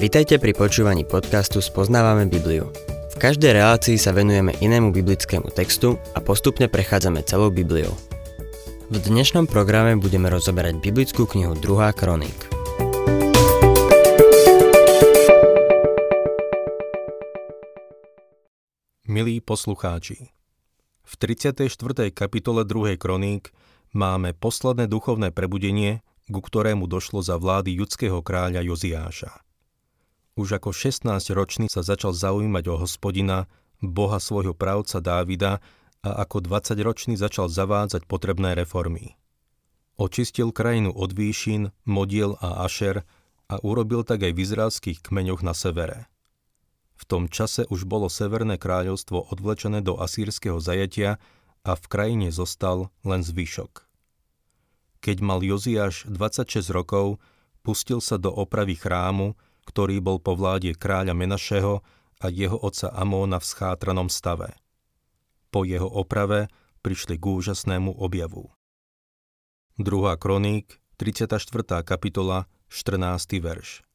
Vitajte pri počúvaní podcastu Spoznávame Bibliu. V každej relácii sa venujeme inému biblickému textu a postupne prechádzame celou Bibliou. V dnešnom programe budeme rozoberať biblickú knihu 2. kroník. Milí poslucháči, v 34. kapitole 2. kroník máme posledné duchovné prebudenie, ku ktorému došlo za vlády judského kráľa Joziáša. Už ako 16-ročný sa začal zaujímať o hospodina, boha svojho právca Dávida a ako 20-ročný začal zavádzať potrebné reformy. Očistil krajinu od výšin, modiel a ašer a urobil tak aj v izraelských kmeňoch na severe. V tom čase už bolo Severné kráľovstvo odvlečené do asýrskeho zajatia a v krajine zostal len zvyšok. Keď mal Joziáš 26 rokov, pustil sa do opravy chrámu, ktorý bol po vláde kráľa Menašeho a jeho otca Amóna v schátranom stave. Po jeho oprave prišli k úžasnému objavu. 2. kroník, 34. kapitola, 14. verš.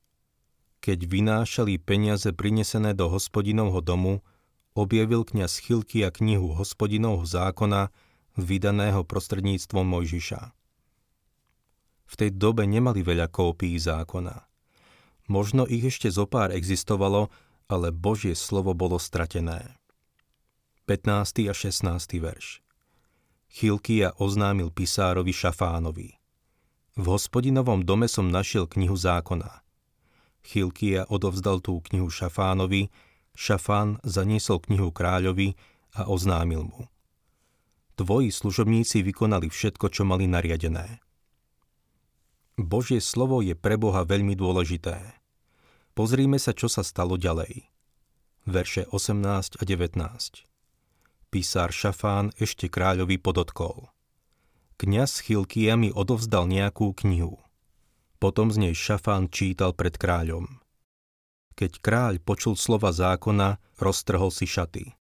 Keď vynášali peniaze prinesené do hospodinovho domu, objavil kniaz a knihu hospodinovho zákona, vydaného prostredníctvom Mojžiša. V tej dobe nemali veľa kópií zákona. Možno ich ešte zo pár existovalo, ale Božie slovo bolo stratené. 15. a 16. verš Chilkia oznámil pisárovi Šafánovi. V hospodinovom dome som našiel knihu zákona. Chilkia odovzdal tú knihu Šafánovi, Šafán zaniesol knihu kráľovi a oznámil mu. Tvoji služobníci vykonali všetko, čo mali nariadené. Božie slovo je pre Boha veľmi dôležité. Pozrime sa, čo sa stalo ďalej. Verše 18 a 19. Písár Šafán ešte kráľovi podotkol. Kňaz Chilkia mi odovzdal nejakú knihu. Potom z nej Šafán čítal pred kráľom. Keď kráľ počul slova zákona, roztrhol si šaty.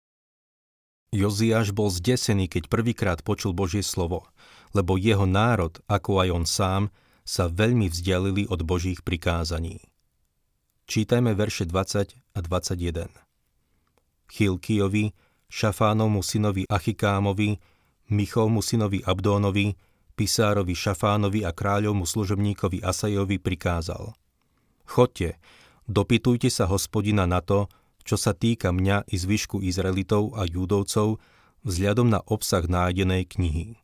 Joziáš bol zdesený, keď prvýkrát počul Božie slovo, lebo jeho národ, ako aj on sám, sa veľmi vzdialili od Božích prikázaní. Čítajme verše 20 a 21. Chilkiovi, Šafánovmu synovi Achikámovi, Michovmu synovi Abdónovi, pisárovi Šafánovi a kráľovmu služobníkovi Asajovi prikázal. Chodte, dopytujte sa hospodina na to, čo sa týka mňa i zvyšku Izraelitov a Júdovcov vzhľadom na obsah nájdenej knihy.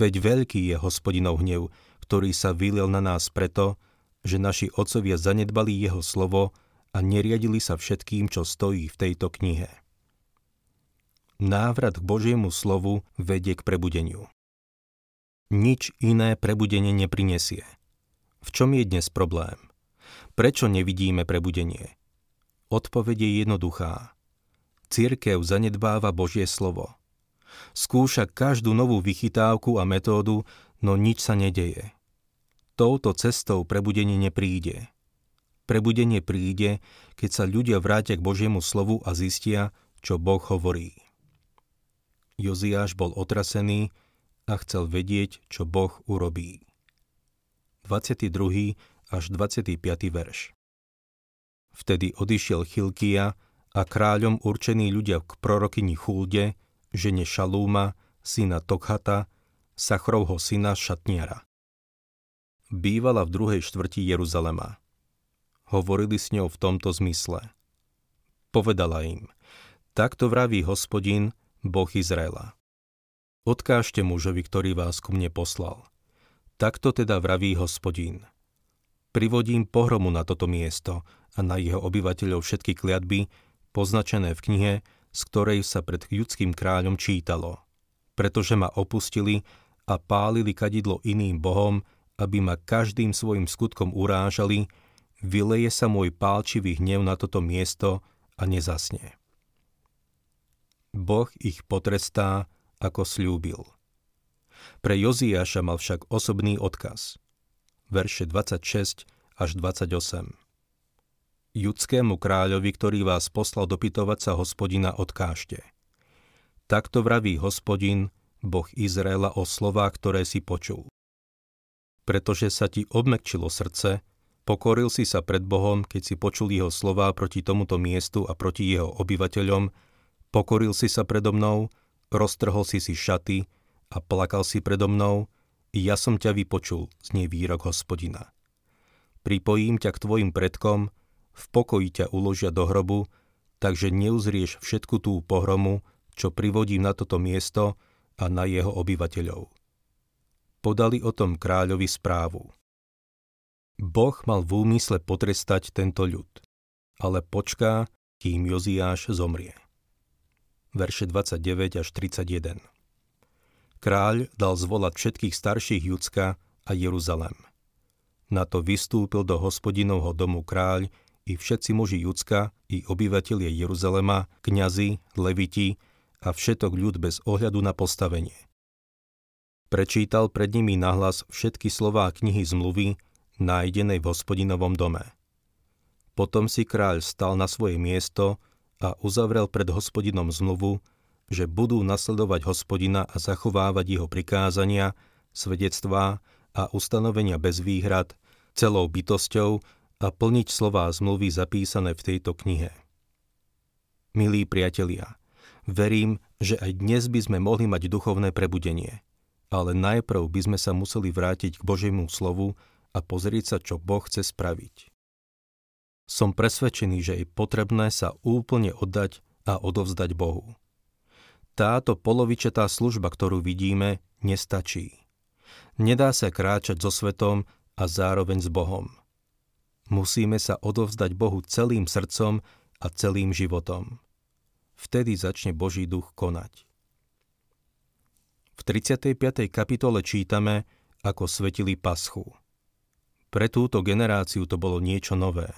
Veď veľký je hospodinov hnev, ktorý sa vylil na nás preto, že naši otcovia zanedbali jeho slovo a neriadili sa všetkým, čo stojí v tejto knihe. Návrat k Božiemu slovu vedie k prebudeniu. Nič iné prebudenie neprinesie. V čom je dnes problém? Prečo nevidíme prebudenie? Odpoveď je jednoduchá. Církev zanedbáva Božie slovo. Skúša každú novú vychytávku a metódu, no nič sa nedeje touto cestou prebudenie nepríde. Prebudenie príde, keď sa ľudia vrátia k Božiemu slovu a zistia, čo Boh hovorí. Joziáš bol otrasený a chcel vedieť, čo Boh urobí. 22. až 25. verš Vtedy odišiel Chilkia a kráľom určení ľudia k prorokyni Chulde, žene Šalúma, syna Tokhata, Sachrovho syna Šatniara bývala v druhej štvrti Jeruzalema. Hovorili s ňou v tomto zmysle. Povedala im, takto vraví hospodin, Boh Izraela. Odkážte mužovi, ktorý vás ku mne poslal. Takto teda vraví hospodín. Privodím pohromu na toto miesto a na jeho obyvateľov všetky kliatby, poznačené v knihe, z ktorej sa pred judským kráľom čítalo. Pretože ma opustili a pálili kadidlo iným bohom, aby ma každým svojim skutkom urážali, vyleje sa môj pálčivý hnev na toto miesto a nezasne. Boh ich potrestá, ako slúbil. Pre Joziáša mal však osobný odkaz. Verše 26 až 28. Judskému kráľovi, ktorý vás poslal dopytovať sa hospodina, odkážte. Takto vraví hospodin, Boh Izraela o slovách, ktoré si počul pretože sa ti obmekčilo srdce, Pokoril si sa pred Bohom, keď si počul jeho slová proti tomuto miestu a proti jeho obyvateľom, pokoril si sa predo mnou, roztrhol si si šaty a plakal si predo mnou, ja som ťa vypočul, znie výrok hospodina. Pripojím ťa k tvojim predkom, v pokoji ťa uložia do hrobu, takže neuzrieš všetku tú pohromu, čo privodím na toto miesto a na jeho obyvateľov. Podali o tom kráľovi správu. Boh mal v úmysle potrestať tento ľud, ale počká, kým Joziáš zomrie. Verše 29 až 31 Kráľ dal zvolať všetkých starších Judska a Jeruzalem. Na to vystúpil do hospodinovho domu kráľ i všetci muži Judska, i obyvatelie Jeruzalema, kňazi, leviti a všetok ľud bez ohľadu na postavenie. Prečítal pred nimi nahlas všetky slová knihy zmluvy, nájdenej v hospodinovom dome. Potom si kráľ stal na svoje miesto a uzavrel pred hospodinom zmluvu, že budú nasledovať hospodina a zachovávať jeho prikázania, svedectvá a ustanovenia bez výhrad, celou bytosťou a plniť slová zmluvy zapísané v tejto knihe. Milí priatelia, verím, že aj dnes by sme mohli mať duchovné prebudenie, ale najprv by sme sa museli vrátiť k Božiemu slovu a pozrieť sa, čo Boh chce spraviť. Som presvedčený, že je potrebné sa úplne oddať a odovzdať Bohu. Táto polovičetá služba, ktorú vidíme, nestačí. Nedá sa kráčať so svetom a zároveň s Bohom. Musíme sa odovzdať Bohu celým srdcom a celým životom. Vtedy začne Boží duch konať. V 35. kapitole čítame, ako svetili paschu. Pre túto generáciu to bolo niečo nové.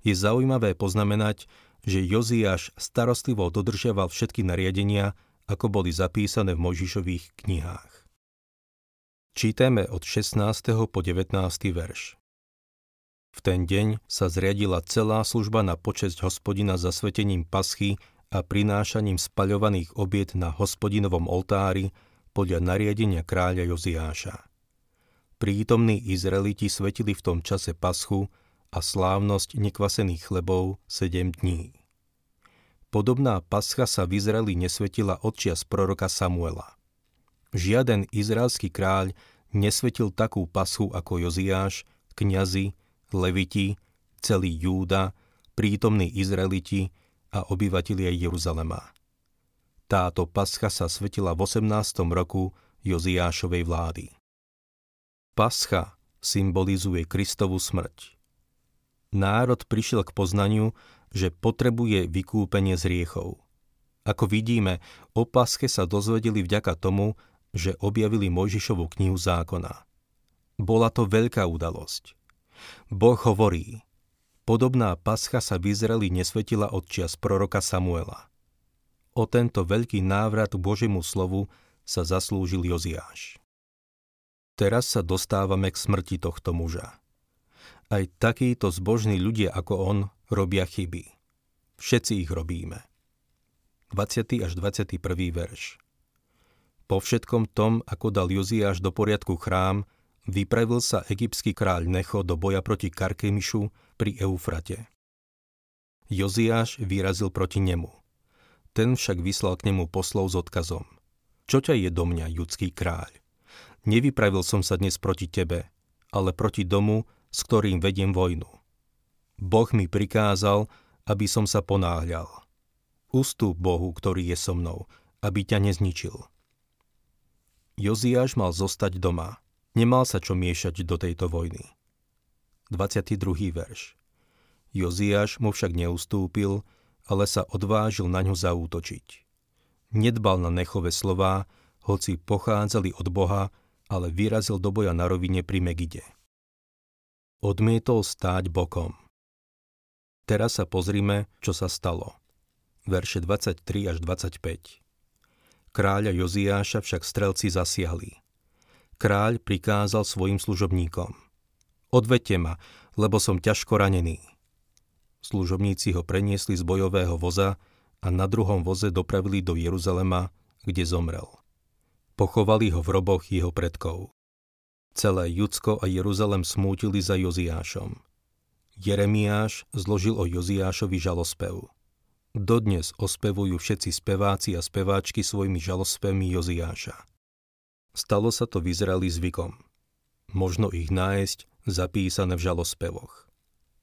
Je zaujímavé poznamenať, že Joziáš starostlivo dodržiaval všetky nariadenia, ako boli zapísané v Mojžišových knihách. Čítame od 16. po 19. verš. V ten deň sa zriadila celá služba na počesť hospodina zasvetením paschy a prinášaním spaľovaných obiet na hospodinovom oltári podľa nariadenia kráľa Joziáša. Prítomní Izraeliti svetili v tom čase paschu a slávnosť nekvasených chlebov 7 dní. Podobná pascha sa v Izraeli nesvetila odčias proroka Samuela. Žiaden izraelský kráľ nesvetil takú paschu ako Joziáš, kňazi, leviti, celý Júda, prítomní Izraeliti a obyvatelia Jeruzalema. Táto pascha sa svetila v 18. roku Joziášovej vlády. Pascha symbolizuje Kristovu smrť. Národ prišiel k poznaniu, že potrebuje vykúpenie z riechov. Ako vidíme, o paske sa dozvedeli vďaka tomu, že objavili Mojžišovu knihu zákona. Bola to veľká udalosť. Boh hovorí, podobná pascha sa v Izraeli nesvetila od čias proroka Samuela. O tento veľký návrat Božiemu slovu sa zaslúžil Joziáš. Teraz sa dostávame k smrti tohto muža. Aj takíto zbožní ľudia ako on robia chyby. Všetci ich robíme. 20. až 21. verš Po všetkom tom, ako dal Joziáš do poriadku chrám, vypravil sa egyptský kráľ Necho do boja proti Karkemišu pri Eufrate. Joziáš vyrazil proti nemu. Ten však vyslal k nemu poslov s odkazom. Čo ťa je do mňa, judský kráľ? Nevypravil som sa dnes proti tebe, ale proti domu, s ktorým vediem vojnu. Boh mi prikázal, aby som sa ponáhľal. Ustúp Bohu, ktorý je so mnou, aby ťa nezničil. Joziáš mal zostať doma. Nemal sa čo miešať do tejto vojny. 22. verš Joziáš mu však neustúpil, ale sa odvážil na ňu zaútočiť. Nedbal na nechové slová, hoci pochádzali od Boha ale vyrazil do boja na rovine pri Megide. Odmietol stáť bokom. Teraz sa pozrime, čo sa stalo. Verše 23 až 25. Kráľa Joziáša však strelci zasiahli. Kráľ prikázal svojim služobníkom. Odvete ma, lebo som ťažko ranený. Služobníci ho preniesli z bojového voza a na druhom voze dopravili do Jeruzalema, kde zomrel. Pochovali ho v roboch jeho predkov. Celé Judsko a Jeruzalem smútili za Joziášom. Jeremiáš zložil o Joziášovi žalospev. Dodnes ospevujú všetci speváci a speváčky svojimi žalospevmi Joziáša. Stalo sa to v Izraeli zvykom. Možno ich nájsť zapísané v žalospevoch.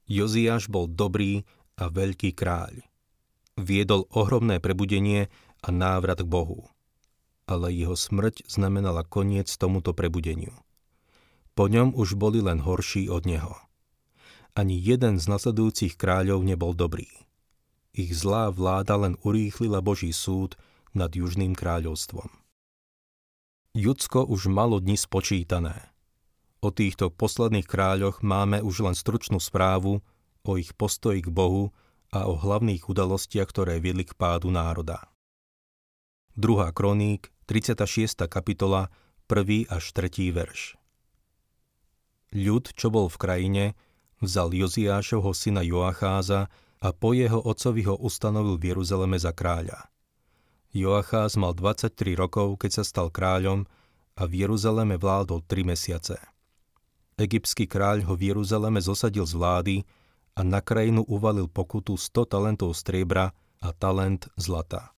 Joziáš bol dobrý a veľký kráľ. Viedol ohromné prebudenie a návrat k Bohu. Ale jeho smrť znamenala koniec tomuto prebudeniu. Po ňom už boli len horší od neho. Ani jeden z nasledujúcich kráľov nebol dobrý. Ich zlá vláda len urýchlila Boží súd nad Južným kráľovstvom. Judsko už malo dni spočítané. O týchto posledných kráľoch máme už len stručnú správu o ich postoji k Bohu a o hlavných udalostiach, ktoré viedli k pádu národa. 2. kroník, 36. kapitola, 1. až 3. verš. Ľud, čo bol v krajine, vzal Joziášovho syna Joacháza a po jeho otcovi ho ustanovil v Jeruzaleme za kráľa. Joacház mal 23 rokov, keď sa stal kráľom a v Jeruzaleme vládol 3 mesiace. Egyptský kráľ ho v Jeruzaleme zosadil z vlády a na krajinu uvalil pokutu 100 talentov striebra a talent zlata.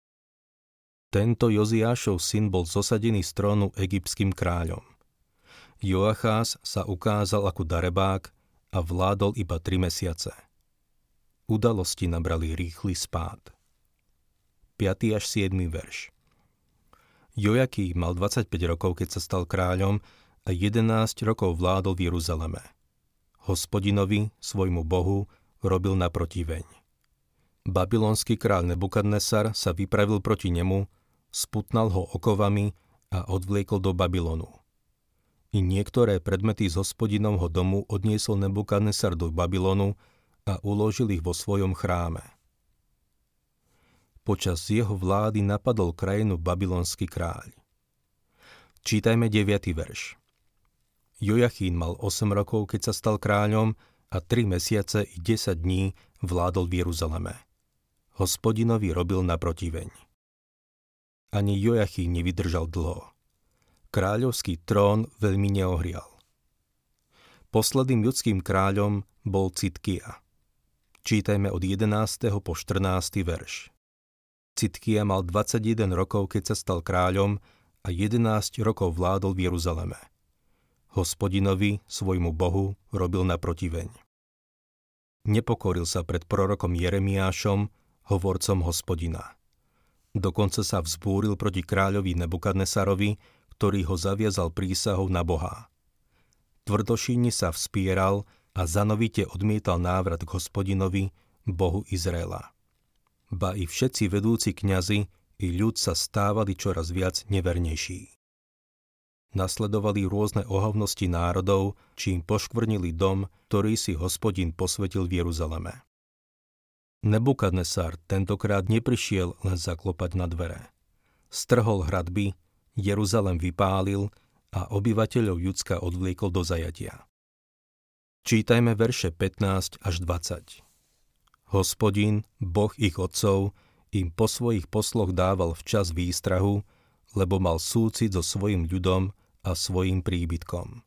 Tento Joziášov syn bol zosadený z trónu egyptským kráľom. Joachás sa ukázal ako darebák a vládol iba tri mesiace. Udalosti nabrali rýchly spád. 5. až 7. verš Jojaký mal 25 rokov, keď sa stal kráľom a 11 rokov vládol v Jeruzaleme. Hospodinovi, svojmu bohu, robil na protiveň. Babylonský kráľ Nebukadnesar sa vypravil proti nemu, sputnal ho okovami a odvliekol do Babylonu. I niektoré predmety z hospodinovho domu odniesol Nebukadnesar do Babylonu a uložil ich vo svojom chráme. Počas jeho vlády napadol krajinu babylonský kráľ. Čítajme 9. verš. Jojachín mal 8 rokov, keď sa stal kráľom a 3 mesiace i 10 dní vládol v Jeruzaleme. Hospodinovi robil na protiveň. Ani Jojachín nevydržal dlho kráľovský trón veľmi neohrial. Posledným ľudským kráľom bol Citkia. Čítajme od 11. po 14. verš. Citkia mal 21 rokov, keď sa stal kráľom a 11 rokov vládol v Jeruzaleme. Hospodinovi, svojmu Bohu, robil na protiveň. Nepokoril sa pred prorokom Jeremiášom, hovorcom hospodina. Dokonca sa vzbúril proti kráľovi Nebukadnesarovi, ktorý ho zaviazal prísahou na Boha. Tvrdošíni sa vspieral a zanovite odmietal návrat k hospodinovi, Bohu Izraela. Ba i všetci vedúci kňazi i ľud sa stávali čoraz viac nevernejší. Nasledovali rôzne ohavnosti národov, čím poškvrnili dom, ktorý si hospodin posvetil v Jeruzaleme. Nebukadnesár tentokrát neprišiel len zaklopať na dvere. Strhol hradby, Jeruzalem vypálil a obyvateľov Judska odvliekol do zajatia. Čítajme verše 15 až 20. Hospodin, Boh ich otcov, im po svojich posloch dával včas výstrahu, lebo mal súcit so svojim ľudom a svojim príbytkom.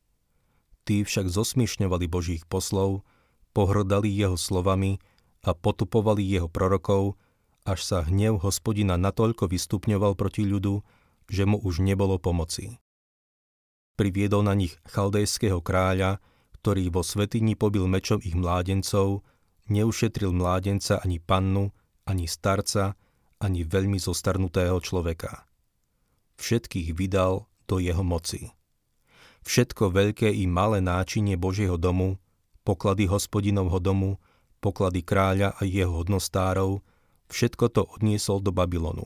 Tí však zosmiešňovali Božích poslov, pohrdali jeho slovami a potupovali jeho prorokov, až sa hnev hospodina natoľko vystupňoval proti ľudu, že mu už nebolo pomoci. Priviedol na nich chaldejského kráľa, ktorý vo svetini pobil mečom ich mládencov, neušetril mládenca ani pannu, ani starca, ani veľmi zostarnutého človeka. Všetkých vydal do jeho moci. Všetko veľké i malé náčinie Božieho domu, poklady hospodinovho domu, poklady kráľa a jeho hodnostárov, všetko to odniesol do Babylonu.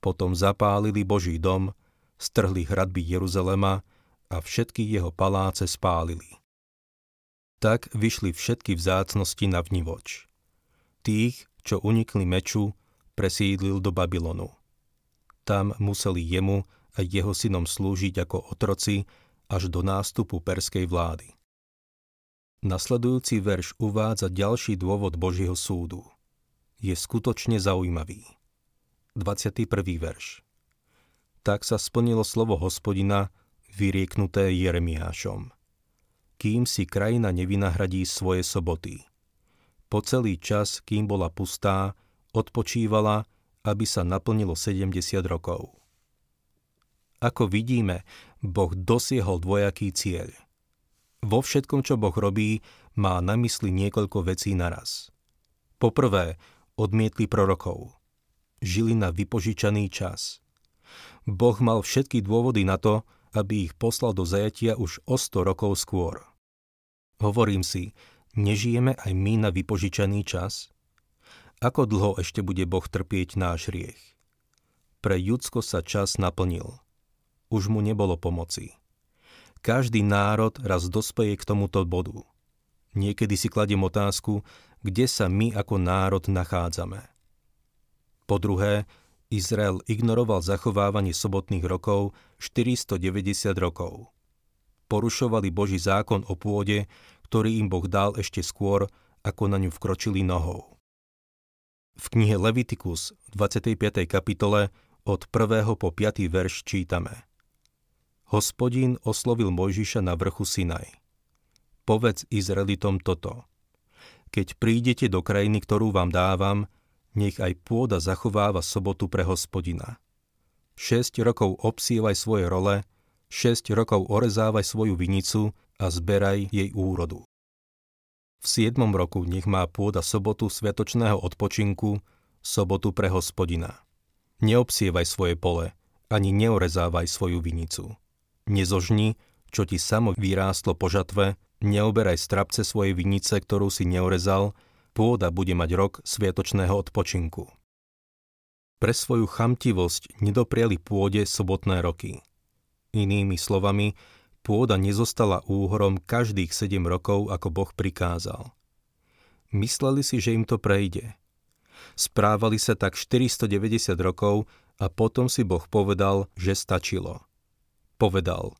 Potom zapálili Boží dom, strhli hradby Jeruzalema a všetky jeho paláce spálili. Tak vyšli všetky vzácnosti na vnivoč. Tých, čo unikli meču, presídlil do Babylonu. Tam museli jemu a jeho synom slúžiť ako otroci až do nástupu perskej vlády. Nasledujúci verš uvádza ďalší dôvod Božieho súdu. Je skutočne zaujímavý. 21. verš. Tak sa splnilo slovo hospodina, vyrieknuté Jeremiášom. Kým si krajina nevynahradí svoje soboty. Po celý čas, kým bola pustá, odpočívala, aby sa naplnilo 70 rokov. Ako vidíme, Boh dosiehol dvojaký cieľ. Vo všetkom, čo Boh robí, má na mysli niekoľko vecí naraz. Poprvé, odmietli prorokov. Žili na vypožičaný čas. Boh mal všetky dôvody na to, aby ich poslal do zajatia už o 100 rokov skôr. Hovorím si, nežijeme aj my na vypožičaný čas? Ako dlho ešte bude Boh trpieť náš riech? Pre Judsko sa čas naplnil už mu nebolo pomoci. Každý národ raz dospeje k tomuto bodu. Niekedy si kladiem otázku, kde sa my ako národ nachádzame. Po druhé, Izrael ignoroval zachovávanie sobotných rokov 490 rokov. Porušovali Boží zákon o pôde, ktorý im Boh dal ešte skôr, ako na ňu vkročili nohou. V knihe Levitikus v 25. kapitole od 1. po 5. verš čítame – Hospodín oslovil Mojžiša na vrchu Sinaj. Povedz Izraelitom toto. Keď prídete do krajiny, ktorú vám dávam, nech aj pôda zachováva sobotu pre hospodina. 6 rokov obsievaj svoje role, 6 rokov orezávaj svoju vinicu a zberaj jej úrodu. V 7. roku nech má pôda sobotu sviatočného odpočinku, sobotu pre hospodina. Neobsievaj svoje pole, ani neorezávaj svoju vinicu. Nezožni, čo ti samo vyrástlo po žatve, neoberaj strapce svojej vinice, ktorú si neorezal, pôda bude mať rok sviatočného odpočinku. Pre svoju chamtivosť nedopriali pôde sobotné roky. Inými slovami, pôda nezostala úhorom každých 7 rokov, ako Boh prikázal. Mysleli si, že im to prejde. Správali sa tak 490 rokov a potom si Boh povedal, že stačilo povedal,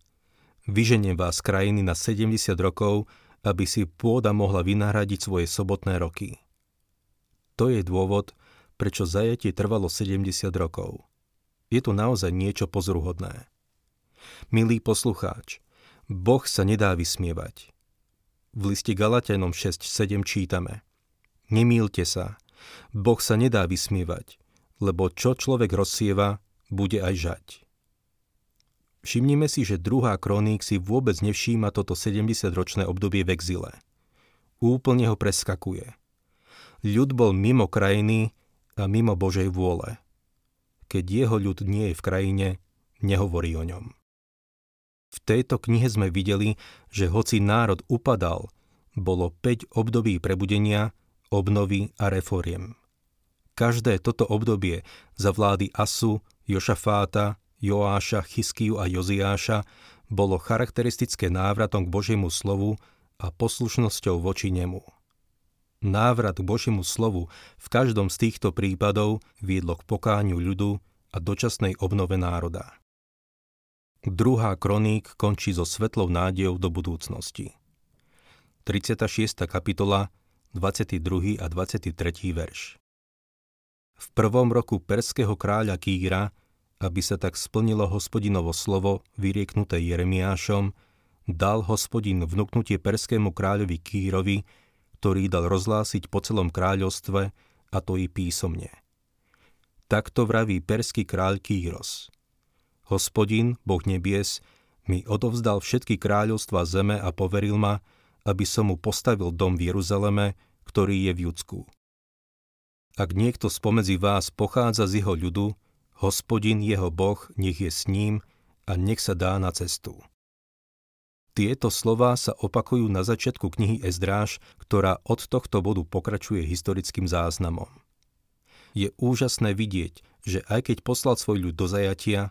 vyženiem vás krajiny na 70 rokov, aby si pôda mohla vynahradiť svoje sobotné roky. To je dôvod, prečo zajatie trvalo 70 rokov. Je to naozaj niečo pozruhodné. Milý poslucháč, Boh sa nedá vysmievať. V liste Galatianom 6.7 čítame Nemýlte sa, Boh sa nedá vysmievať, lebo čo človek rozsieva, bude aj žať. Všimnime si, že druhá kroník si vôbec nevšíma toto 70-ročné obdobie v exile. Úplne ho preskakuje. Ľud bol mimo krajiny a mimo Božej vôle. Keď jeho ľud nie je v krajine, nehovorí o ňom. V tejto knihe sme videli, že hoci národ upadal, bolo 5 období prebudenia, obnovy a reforiem. Každé toto obdobie za vlády Asu, Jošafáta, Joáša, Chyskiu a Joziáša bolo charakteristické návratom k Božiemu slovu a poslušnosťou voči nemu. Návrat k Božiemu slovu v každom z týchto prípadov viedlo k pokániu ľudu a dočasnej obnove národa. Druhá kroník končí so svetlou nádejou do budúcnosti. 36. kapitola, 22. a 23. verš. V prvom roku perského kráľa Kýra aby sa tak splnilo hospodinovo slovo, vyrieknuté Jeremiášom, dal hospodin vnúknutie perskému kráľovi Kýrovi, ktorý dal rozhlásiť po celom kráľovstve, a to i písomne. Takto vraví perský kráľ Kýros. Hospodin, Boh nebies, mi odovzdal všetky kráľovstva zeme a poveril ma, aby som mu postavil dom v Jeruzaleme, ktorý je v Judsku. Ak niekto spomedzi vás pochádza z jeho ľudu, Hospodin jeho Boh nech je s ním a nech sa dá na cestu. Tieto slová sa opakujú na začiatku knihy Ezdráž, ktorá od tohto bodu pokračuje historickým záznamom. Je úžasné vidieť, že aj keď poslal svoj ľud do zajatia,